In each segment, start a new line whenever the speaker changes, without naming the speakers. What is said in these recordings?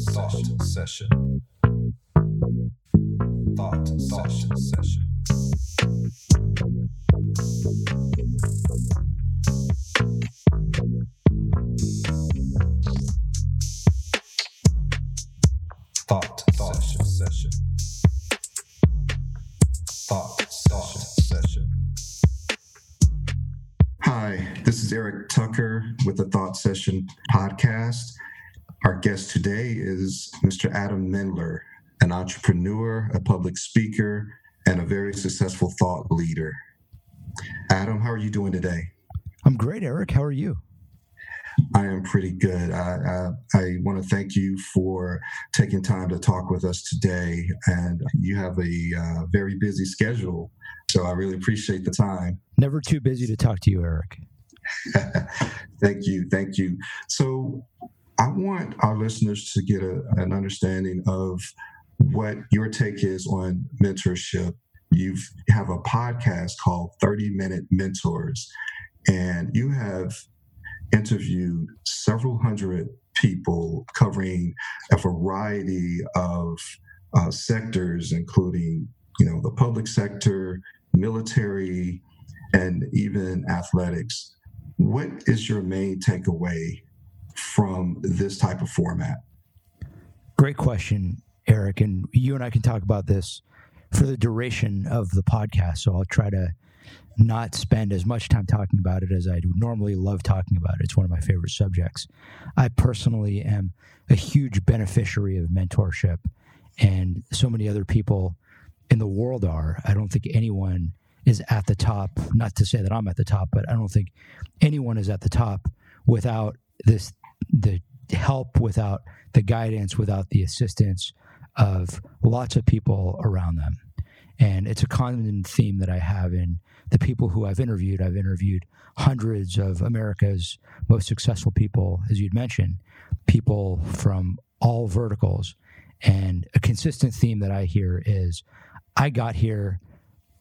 thought session. Thought session Thought session. Thought session session. Thought thought session.
Hi, this is Eric Tucker with the Thought Session podcast. Our guest today is Mr. Adam Mendler, an entrepreneur, a public speaker, and a very successful thought leader. Adam, how are you doing today?
I'm great, Eric. How are you?
I am pretty good. I, I, I want to thank you for taking time to talk with us today. And you have a uh, very busy schedule, so I really appreciate the time.
Never too busy to talk to you, Eric.
thank you. Thank you. So, I want our listeners to get a, an understanding of what your take is on mentorship. You have a podcast called 30 Minute Mentors, and you have interviewed several hundred people covering a variety of uh, sectors, including you know the public sector, military, and even athletics. What is your main takeaway from this type of format?
Great question, Eric. And you and I can talk about this for the duration of the podcast. So I'll try to not spend as much time talking about it as I normally love talking about it. It's one of my favorite subjects. I personally am a huge beneficiary of mentorship, and so many other people in the world are. I don't think anyone is at the top, not to say that I'm at the top, but I don't think anyone is at the top without this the help, without the guidance, without the assistance of lots of people around them. And it's a common theme that I have in the people who I've interviewed. I've interviewed hundreds of America's most successful people, as you'd mentioned, people from all verticals. And a consistent theme that I hear is I got here.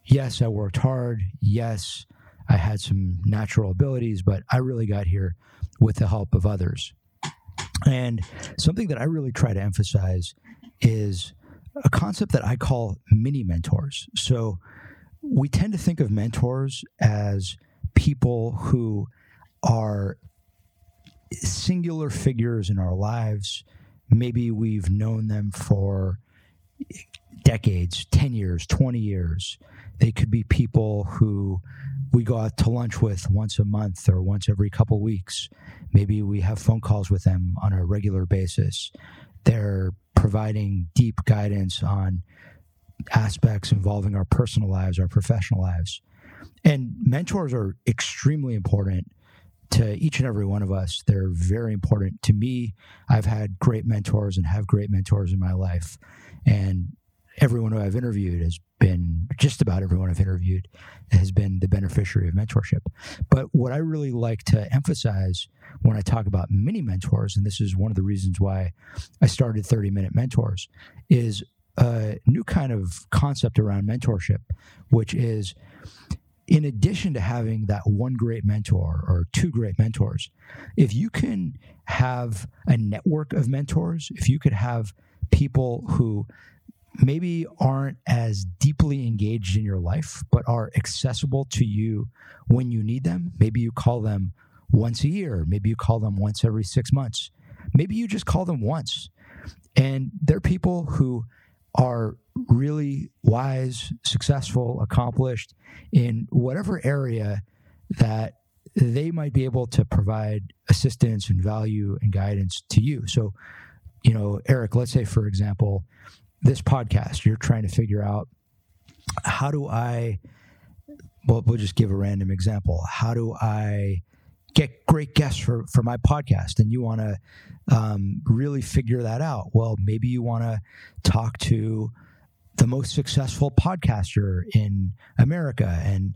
Yes, I worked hard. Yes, I had some natural abilities, but I really got here with the help of others. And something that I really try to emphasize is a concept that I call mini mentors. So we tend to think of mentors as people who are singular figures in our lives. Maybe we've known them for decades, 10 years, 20 years. They could be people who we go out to lunch with once a month or once every couple weeks. Maybe we have phone calls with them on a regular basis. They're providing deep guidance on aspects involving our personal lives, our professional lives. And mentors are extremely important to each and every one of us. They're very important to me. I've had great mentors and have great mentors in my life. And everyone who I've interviewed has been just about everyone I've interviewed has been the beneficiary of mentorship. But what I really like to emphasize when I talk about mini mentors, and this is one of the reasons why I started 30 minute mentors, is a new kind of concept around mentorship, which is in addition to having that one great mentor or two great mentors, if you can have a network of mentors, if you could have people who maybe aren't as deeply engaged in your life, but are accessible to you when you need them, maybe you call them once a year, maybe you call them once every six months, maybe you just call them once. And they're people who are really wise, successful, accomplished in whatever area that they might be able to provide assistance and value and guidance to you. So, you know, Eric, let's say, for example, this podcast, you're trying to figure out how do I, well, we'll just give a random example. How do I get great guests for, for my podcast? And you want to um, really figure that out. Well, maybe you want to talk to the most successful podcaster in America. And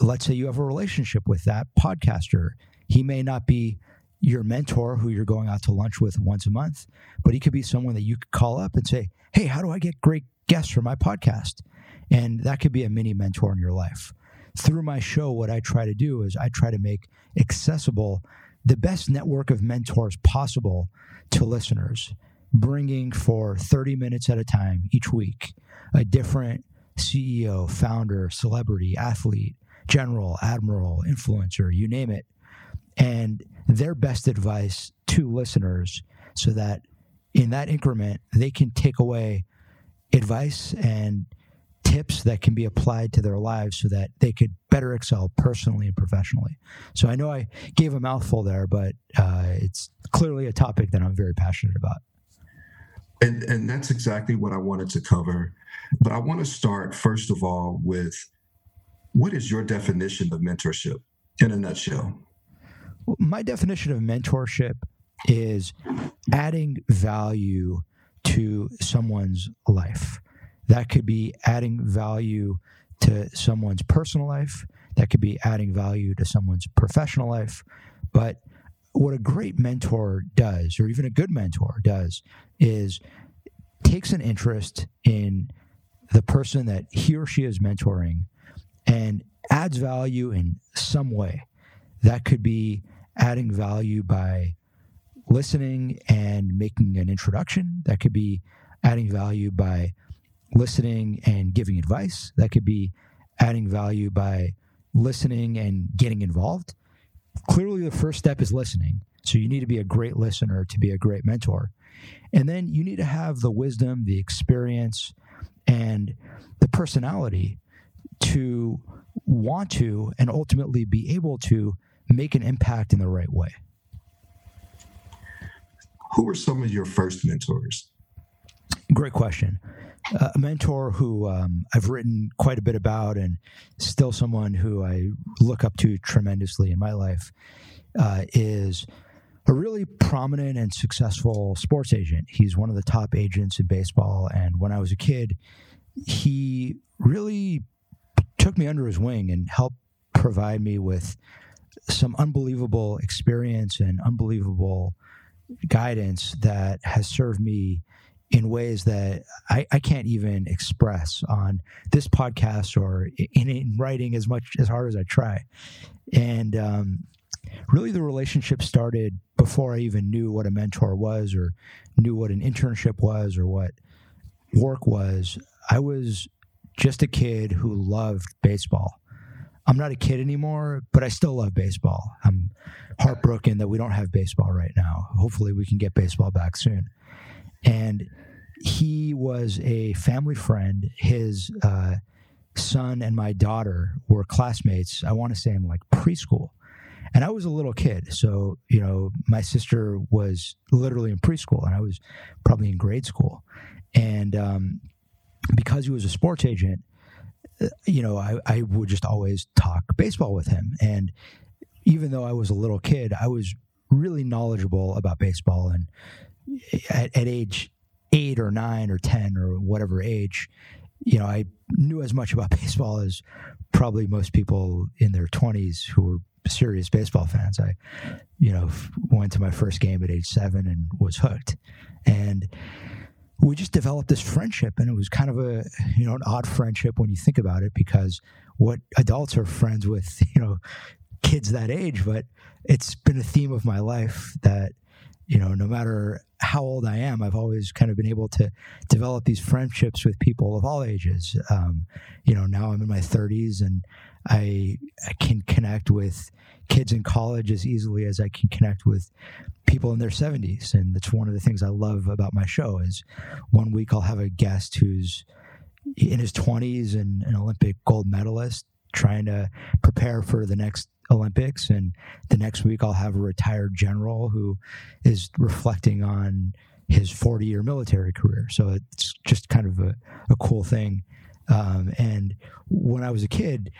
let's say you have a relationship with that podcaster. He may not be your mentor who you're going out to lunch with once a month, but he could be someone that you could call up and say, Hey, how do I get great guests for my podcast? And that could be a mini mentor in your life. Through my show, what I try to do is I try to make accessible the best network of mentors possible to listeners. bringing for 30 minutes at a time each week a different CEO, founder, celebrity, athlete, general, admiral, influencer, you name it, and their best advice to listeners so that in that increment they can take away advice and tips that can be applied to their lives so that they could better excel personally and professionally. So I know I gave a mouthful there, but uh, it's clearly a topic that I'm very passionate about.
And, and that's exactly what I wanted to cover. But I want to start, first of all, with what is your definition of mentorship in a nutshell?
My definition of mentorship is adding value to someone's life. That could be adding value to someone's personal life, that could be adding value to someone's professional life. But what a great mentor does, or even a good mentor does, is takes an interest in the person that he or she is mentoring and adds value in some way. That could be adding value by listening and making an introduction. That could be adding value by listening and giving advice. That could be adding value by listening and getting involved. Clearly, the first step is listening. So you need to be a great listener to be a great mentor. And then you need to have the wisdom, the experience, and the personality to want to and ultimately be able to make an impact in the right way.
Who were some of your first mentors?
Great question. Uh, a mentor who um, I've written quite a bit about and still someone who I look up to tremendously in my life uh, is a really prominent and successful sports agent. He's one of the top agents in baseball. And when I was a kid, he really took me under his wing and helped provide me with some unbelievable experience and unbelievable guidance that has served me in ways that I, I can't even express on this podcast or in, in, writing as much as hard as I try. And um, really, the relationship started before I even knew what a mentor was or knew what an internship was or what work was. I was just a kid who loved baseball. I'm not a kid anymore, but I still love baseball. I'm heartbroken that we don't have baseball right now. Hopefully, we can get baseball back soon. And he was a family friend. His uh, son and my daughter were classmates, I want to say in like preschool. And I was a little kid. So, you know, my sister was literally in preschool and I was probably in grade school. And um, because he was a sports agent, you know, I, I would just always talk baseball with him. And even though I was a little kid, I was really knowledgeable about baseball. And at, at age eight or nine or 10 or whatever age, you know, I knew as much about baseball as probably most people in their 20s who were serious baseball fans. I, you know, went to my first game at age seven and was hooked. And we just developed this friendship and it was kind of a you know an odd friendship when you think about it because what adults are friends with you know kids that age but it's been a theme of my life that you know no matter how old i am i've always kind of been able to develop these friendships with people of all ages. Um, you know now i'm in my 30s and I, I can connect with kids in college as easily as I can connect with people in their 70s. And that's one of the things I love about my show is one week I'll have a guest who's in his 20s and an Olympic gold medalist trying to prepare for the next Olympics. And the next week I'll have a retired general who is reflecting on his 40 year military career. So it's just kind of a, a cool thing. Um, and when I was a kid,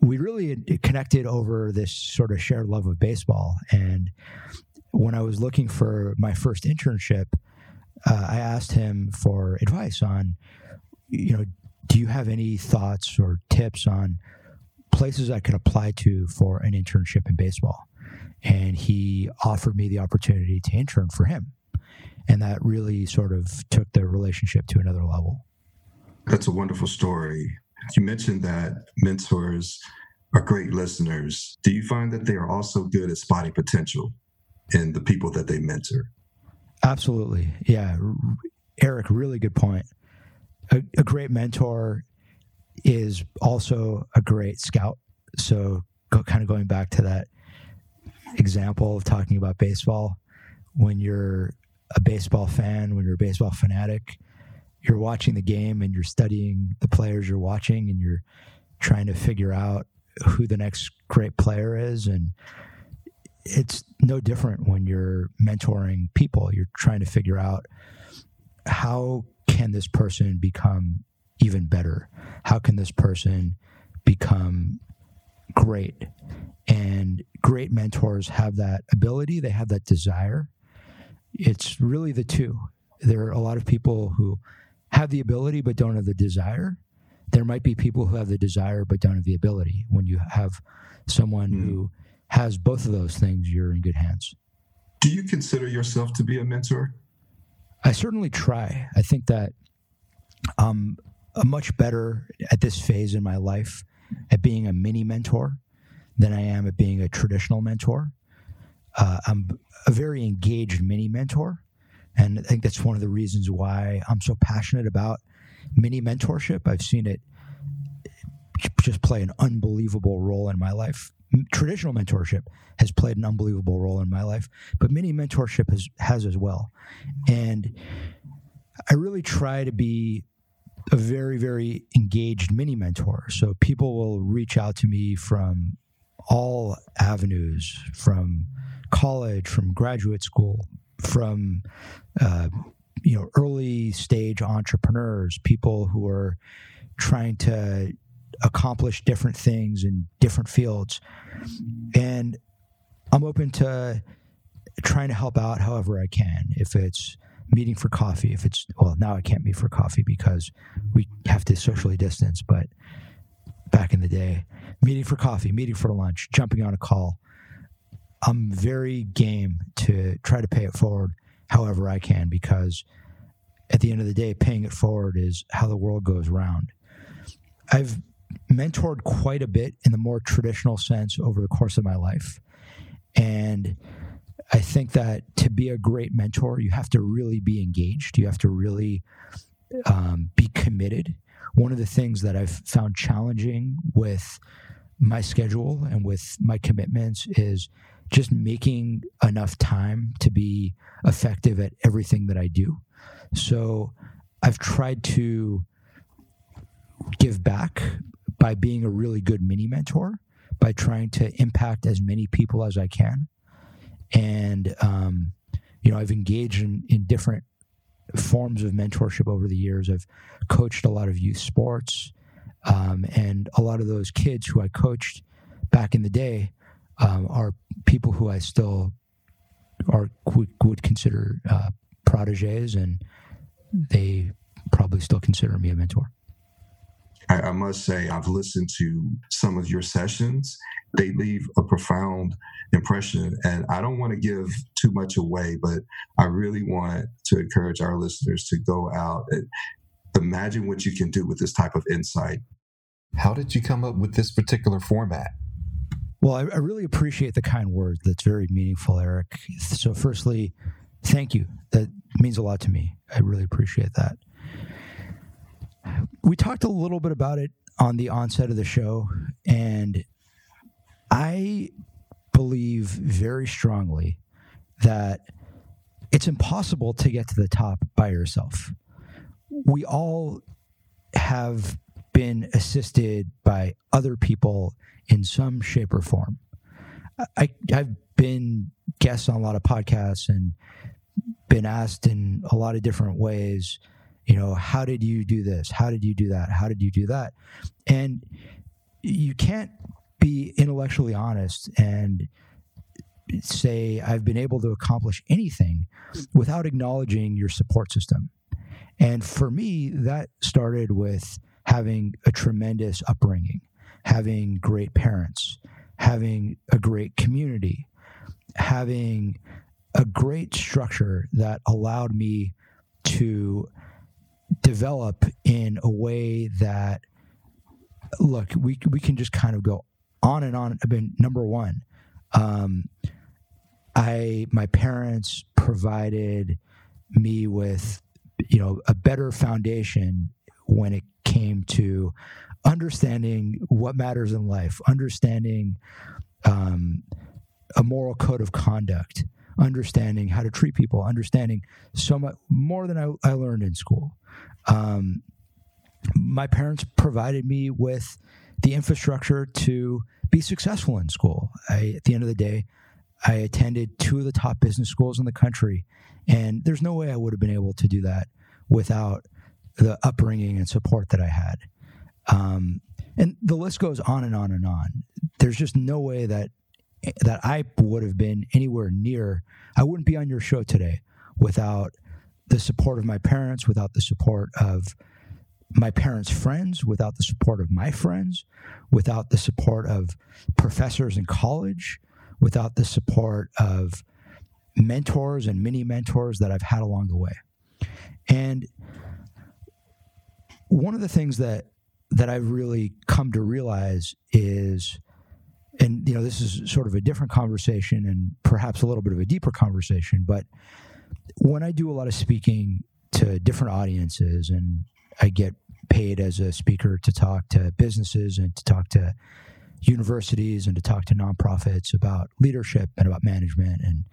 we really connected over this sort of shared love of baseball. And when I was looking for my first internship, uh, I asked him for advice on, you know, do you have any thoughts or tips on places I could apply to for an internship in baseball? And he offered me the opportunity to intern for him. And that really sort of took the relationship to another level.
That's a wonderful story. You mentioned that mentors are great listeners. Do you find that they are also good at spotting potential in the people that they mentor?
Absolutely. Yeah. Eric, really good point. A, a great mentor is also a great scout. So, go, kind of going back to that example of talking about baseball, when you're a baseball fan, when you're a baseball fanatic, you're watching the game and you're studying the players you're watching and you're trying to figure out who the next great player is. And it's no different when you're mentoring people. You're trying to figure out how can this person become even better? How can this person become great? And great mentors have that ability, they have that desire. It's really the two. There are a lot of people who have the ability but don't have the desire. There might be people who have the desire but don't have the ability. When you have someone
Mm.
who has both of those things, you're in good hands.
Do you consider yourself to be a mentor?
I certainly try. I think that I'm a much better at this phase in my life at being a mini mentor than I am at being a traditional mentor. Uh, I'm a very engaged mini mentor. And I think that's one of the reasons why I'm so passionate about mini mentorship. I've seen it just play an unbelievable role in my life. Traditional mentorship has played an unbelievable role in my life, but mini mentorship has, has as well. And I really try to be a very, very engaged mini mentor. So people will reach out to me from all avenues, from college, from graduate school, from uh, you know early stage entrepreneurs, people who are trying to accomplish different things in different fields, and I'm open to trying to help out however I can. If it's meeting for coffee, if it's well now I can't meet for coffee because we have to socially distance, but back in the day, meeting for coffee, meeting for lunch, jumping on a call. I'm very game to try to pay it forward however I can because at the end of the day, paying it forward is how the world goes round. I've mentored quite a bit in the more traditional sense over the course of my life. And I think that to be a great mentor, you have to really be engaged. You have to really um, be committed. One of the things that I've found challenging with my schedule and with my commitments is just making enough time to be effective at everything that I do. So I've tried to give back by being a really good mini mentor, by trying to impact as many people as I can. And, um, you know, I've engaged in, in different forms of mentorship over the years. I've coached a lot of youth sports. Um, and a lot of those kids who I coached back in the day um, are people who I still are would, would consider uh, proteges, and they probably still consider me a mentor.
I, I must say, I've listened to some of your sessions. They leave a profound impression. And I don't want to give too much away, but I really want to encourage our listeners to go out and imagine what you can do with this type of insight.
How did you come up with this particular format?
Well, I, I really appreciate the kind words. That's very meaningful, Eric. So, firstly, thank you. That means a lot to me. I really appreciate that. We talked a little bit about it on the onset of the show, and I believe very strongly that it's impossible to get to the top by yourself. We all have been assisted by other people in some shape or form. I, I've been guests on a lot of podcasts and been asked in a lot of different ways, you know, how did you do this? How did you do that? How did you do that? And you can't be intellectually honest and say, I've been able to accomplish anything without acknowledging your support system. And for me, that started with having a tremendous upbringing, having great parents, having a great community, having a great structure that allowed me to develop in a way that look we we can just kind of go on and on. I mean number one um, I my parents provided me with you know a better foundation when it came to understanding what matters in life, understanding um, a moral code of conduct, understanding how to treat people, understanding so much more than I, I learned in school. Um, my parents provided me with the infrastructure to be successful in school. I, at the end of the day, I attended two of the top business schools in the country, and there's no way I would have been able to do that without the upbringing and support that I had. Um, and the list goes on and on and on. There's just no way that that I would have been anywhere near. I wouldn't be on your show today without the support of my parents, without the support of my parents' friends, without the support of my friends, without the support of professors in college, without the support of mentors and mini mentors that I've had along the way. And one of the things that that I've really come to realize is and you know this is sort of a different conversation and perhaps a little bit of a deeper conversation but when I do a lot of speaking to different audiences and I get paid as a speaker to talk to businesses and to talk to universities and to talk to nonprofits about leadership and about management and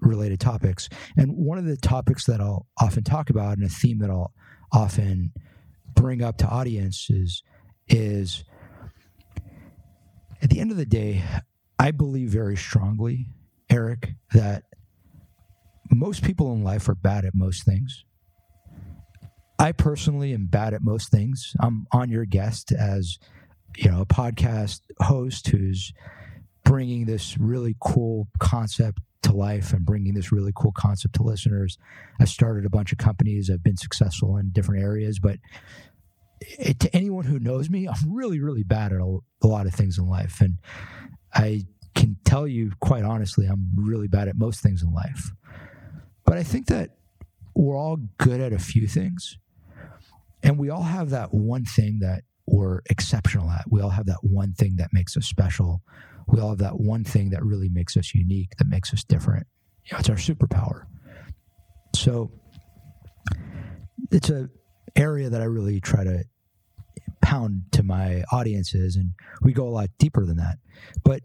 related topics. And one of the topics that I'll often talk about and a theme that I'll often bring up to audiences is at the end of the day, I believe very strongly, Eric, that most people in life are bad at most things. I personally am bad at most things. I'm on your guest as, you know, a podcast host who's bringing this really cool concept to life and bringing this really cool concept to listeners. I've started a bunch of companies. I've been successful in different areas, but it, to anyone who knows me, I'm really, really bad at a, a lot of things in life. And I can tell you quite honestly, I'm really bad at most things in life. But I think that we're all good at a few things. And we all have that one thing that we're exceptional at. We all have that one thing that makes us special. We all have that one thing that really makes us unique, that makes us different. You know, it's our superpower. So it's a area that I really try to pound to my audiences, and we go a lot deeper than that. But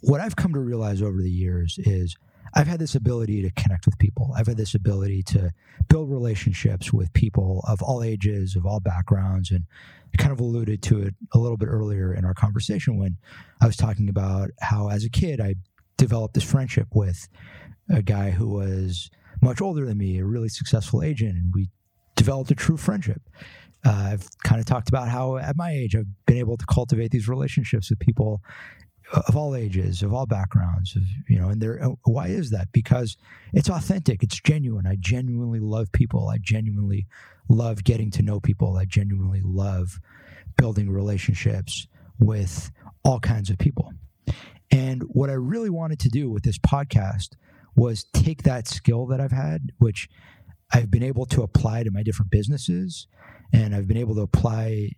what I've come to realize over the years is I've had this ability to connect with people. I've had this ability to build relationships with people of all ages, of all backgrounds. And I kind of alluded to it a little bit earlier in our conversation when I was talking about how, as a kid, I developed this friendship with a guy who was much older than me, a really successful agent. And we developed a true friendship. Uh, I've kind of talked about how, at my age, I've been able to cultivate these relationships with people of all ages, of all backgrounds, of, you know, and there, why is that? Because it's authentic, it's genuine. I genuinely love people. I genuinely love getting to know people. I genuinely love building relationships with all kinds of people. And what I really wanted to do with this podcast was take that skill that I've had, which I've been able to apply to my different businesses and I've been able to apply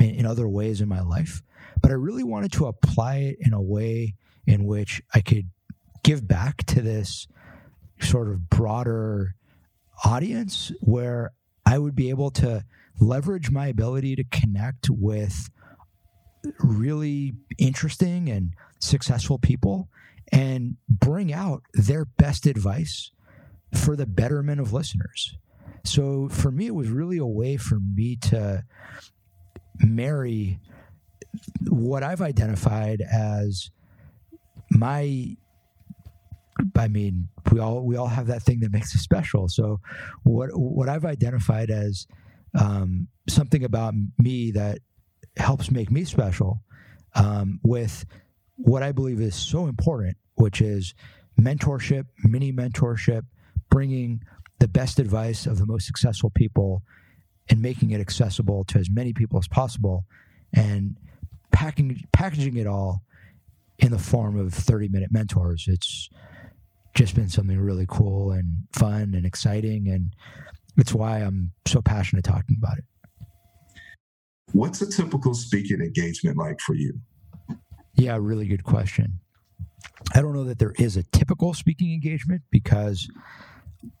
in other ways in my life but I really wanted to apply it in a way in which I could give back to this sort of broader audience where I would be able to leverage my ability to connect with really interesting and successful people and bring out their best advice for the betterment of listeners. So for me, it was really a way for me to marry what I've identified as my I mean, we all we all have that thing that makes us special. So, what what I've identified as um, something about me that helps make me special, um, with what I believe is so important, which is mentorship, mini mentorship, bringing the best advice of the most successful people and making it accessible to as many people as possible, and packing, packaging it all in the form of 30 minute mentors. It's just been something really cool and fun and exciting. And it's why I'm so passionate talking about it.
What's a typical speaking engagement like for you?
Yeah, really good question. I don't know that there is a typical speaking engagement because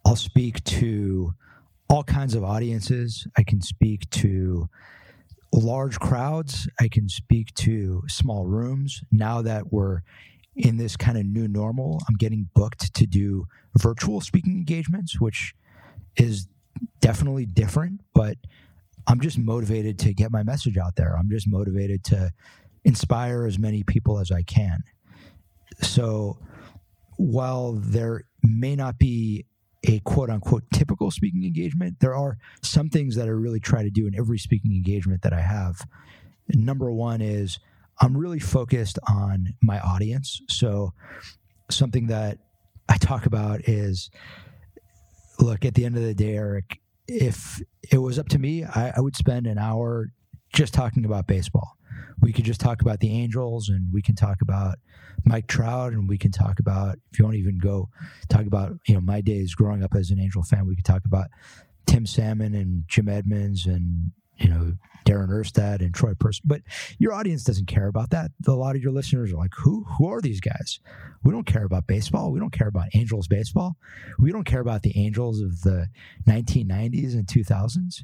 I'll speak to all kinds of audiences. I can speak to large crowds. I can speak to small rooms. Now that we're in this kind of new normal, I'm getting booked to do virtual speaking engagements, which is definitely different, but I'm just motivated to get my message out there. I'm just motivated to inspire as many people as I can. So while there may not be a quote unquote typical speaking engagement, there are some things that I really try to do in every speaking engagement that I have. Number one is I'm really focused on my audience. So something that I talk about is look, at the end of the day, Eric, if it was up to me, I, I would spend an hour just talking about baseball. We could just talk about the Angels and we can talk about Mike Trout and we can talk about, if you want to even go talk about, you know, my days growing up as an Angel fan, we could talk about Tim Salmon and Jim Edmonds and you know, Darin Erstad and Troy Percival. But your audience doesn't care about that. A lot of your listeners are like, who who are these guys? We don't care about baseball. We don't care about Angels baseball. We don't care about the Angels of the 1990s and 2000s.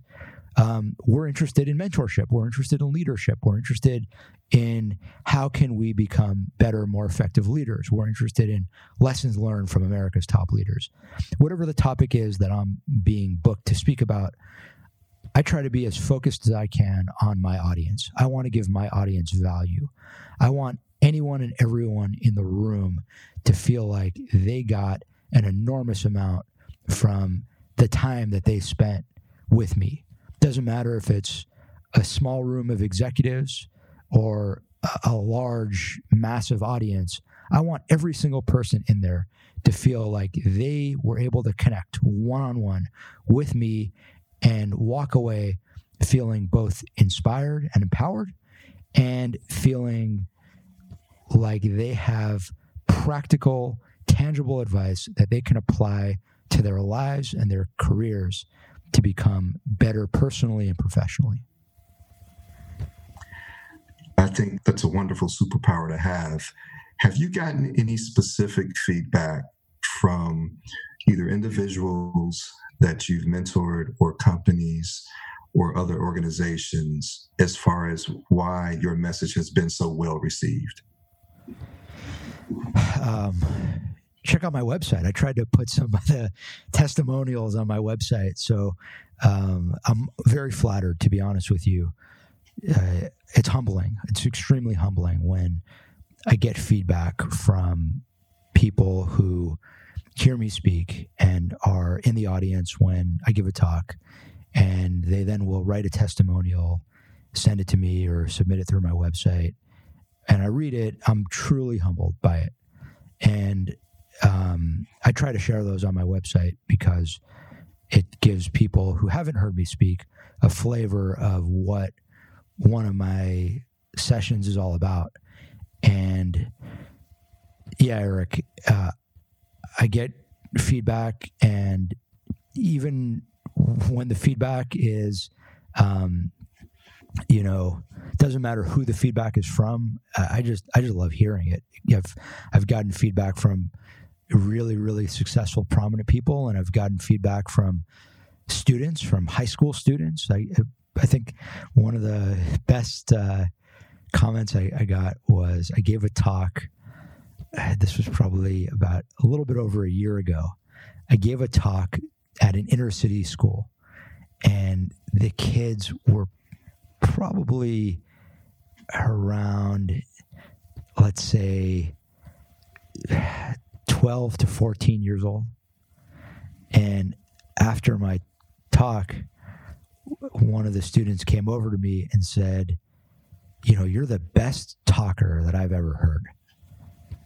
Um, we're interested in mentorship. We're interested in leadership. We're interested in how can we become better, more effective leaders. We're interested in lessons learned from America's top leaders. Whatever the topic is that I'm being booked to speak about, I try to be as focused as I can on my audience. I want to give my audience value. I want anyone and everyone in the room to feel like they got an enormous amount from the time that they spent with me. Doesn't matter if it's a small room of executives or a, large, massive audience. I want every single person in there to feel like they were able to connect one on one with me and walk away feeling both inspired and empowered and feeling like they have practical, tangible advice that they can apply to their lives and their careers to become better personally and professionally.
I think that's a wonderful superpower to have. Have you gotten any specific feedback from either individuals that you've mentored or companies or other organizations as far as why your message has been so well received?
Um, check out my website. I tried to put some of the testimonials on my website. So um, I'm very flattered, to be honest with you. Uh, it's humbling. It's extremely humbling when I get feedback from people who hear me speak and are in the audience when I give a talk, and they then will write a testimonial, send it to me, or submit it through my website. And I read it, I'm truly humbled by it. And um, I try to share those on my website because it gives people who haven't heard me speak a flavor of what one of my sessions is all about. And yeah, Eric, uh, I get feedback, and even when the feedback is, um, you know, doesn't matter who the feedback is from. I just I just love hearing it. I've I've gotten feedback from really really successful prominent people, and I've gotten feedback from students, from high school students. I I think one of the best uh, comments I, I got was I gave a talk this was probably about a little bit over a year ago. I gave a talk at an inner city school, and the kids were probably around, let's say, 12 to 14 years old. And after my talk, one of the students came over to me and said, You know, you're the best talker that I've ever heard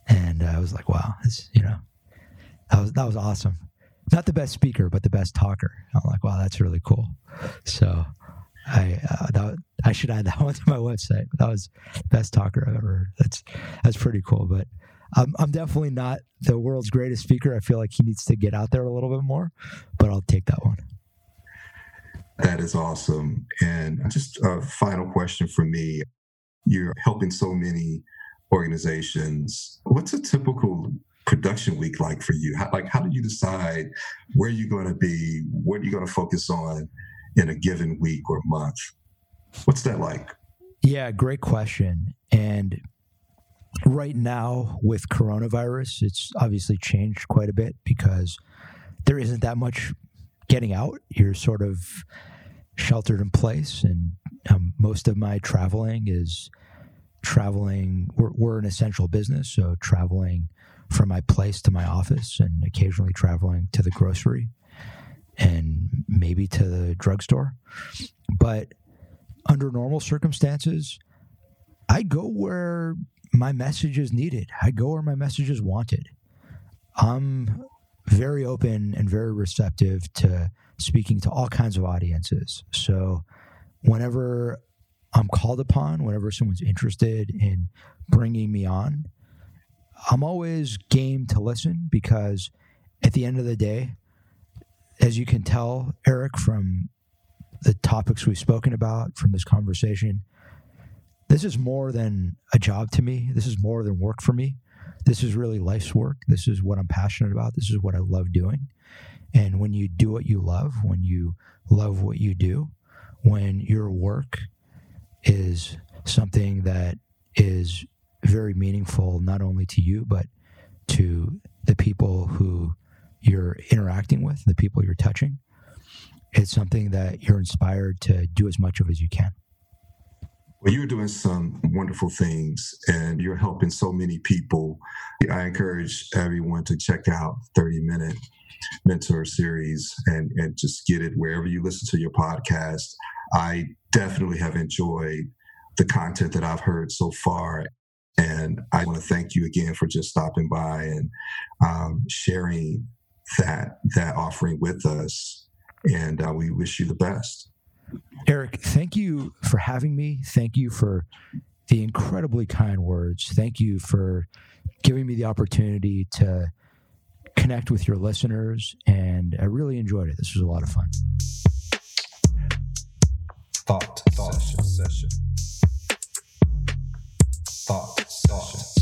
and I was like, wow, you know, that was that was awesome. Not the best speaker, but the best talker. I'm like, wow, that's really cool. So I uh, that, I should add that one to my website. That was best talker I've ever heard. That's that's pretty cool. But I'm I'm definitely not the world's greatest speaker. I feel like he needs to get out there a little bit more. But I'll take that one.
That is awesome. And just a final question for me. You're helping so many organizations. What's a typical production week like for you? How, like, how do you decide where you're going to be, what are you going to focus on in a given week or month? What's that like?
Yeah, great question. And right now with coronavirus, it's obviously changed quite a bit because there isn't that much getting out. You're sort of sheltered in place, and um, most of my traveling is traveling. We're, we're an essential business, so traveling from my place to my office, and occasionally traveling to the grocery and maybe to the drugstore. But under normal circumstances, I go where my message is needed. I go where my message is wanted. I'm very open and very receptive to speaking to all kinds of audiences. So whenever I'm called upon, whenever someone's interested in bringing me on, I'm always game to listen because at the end of the day, as you can tell, Eric, from the topics we've spoken about, from this conversation, this is more than a job to me. This is more than work for me. This is really life's work. This is what I'm passionate about. This is what I love doing. And when you do what you love, when you love what you do, when your work is something that is very meaningful, not only to you, but to the people who you're interacting with, the people you're touching, it's something that you're inspired to do as much of as you can.
Well, you're doing some wonderful things and you're helping so many people. I encourage everyone to check out 30 Minute Mentor Series and, and just get it wherever you listen to your podcast. I definitely have enjoyed the content that I've heard so far. And I want to thank you again for just stopping by and um, sharing that that offering with us. And uh, we wish you the best.
Eric, thank you for having me. Thank you for the incredibly kind words. Thank you for giving me the opportunity to connect with your listeners. And I really enjoyed it. This was a lot of fun.
Thought, thought session. Thought, session. Thought.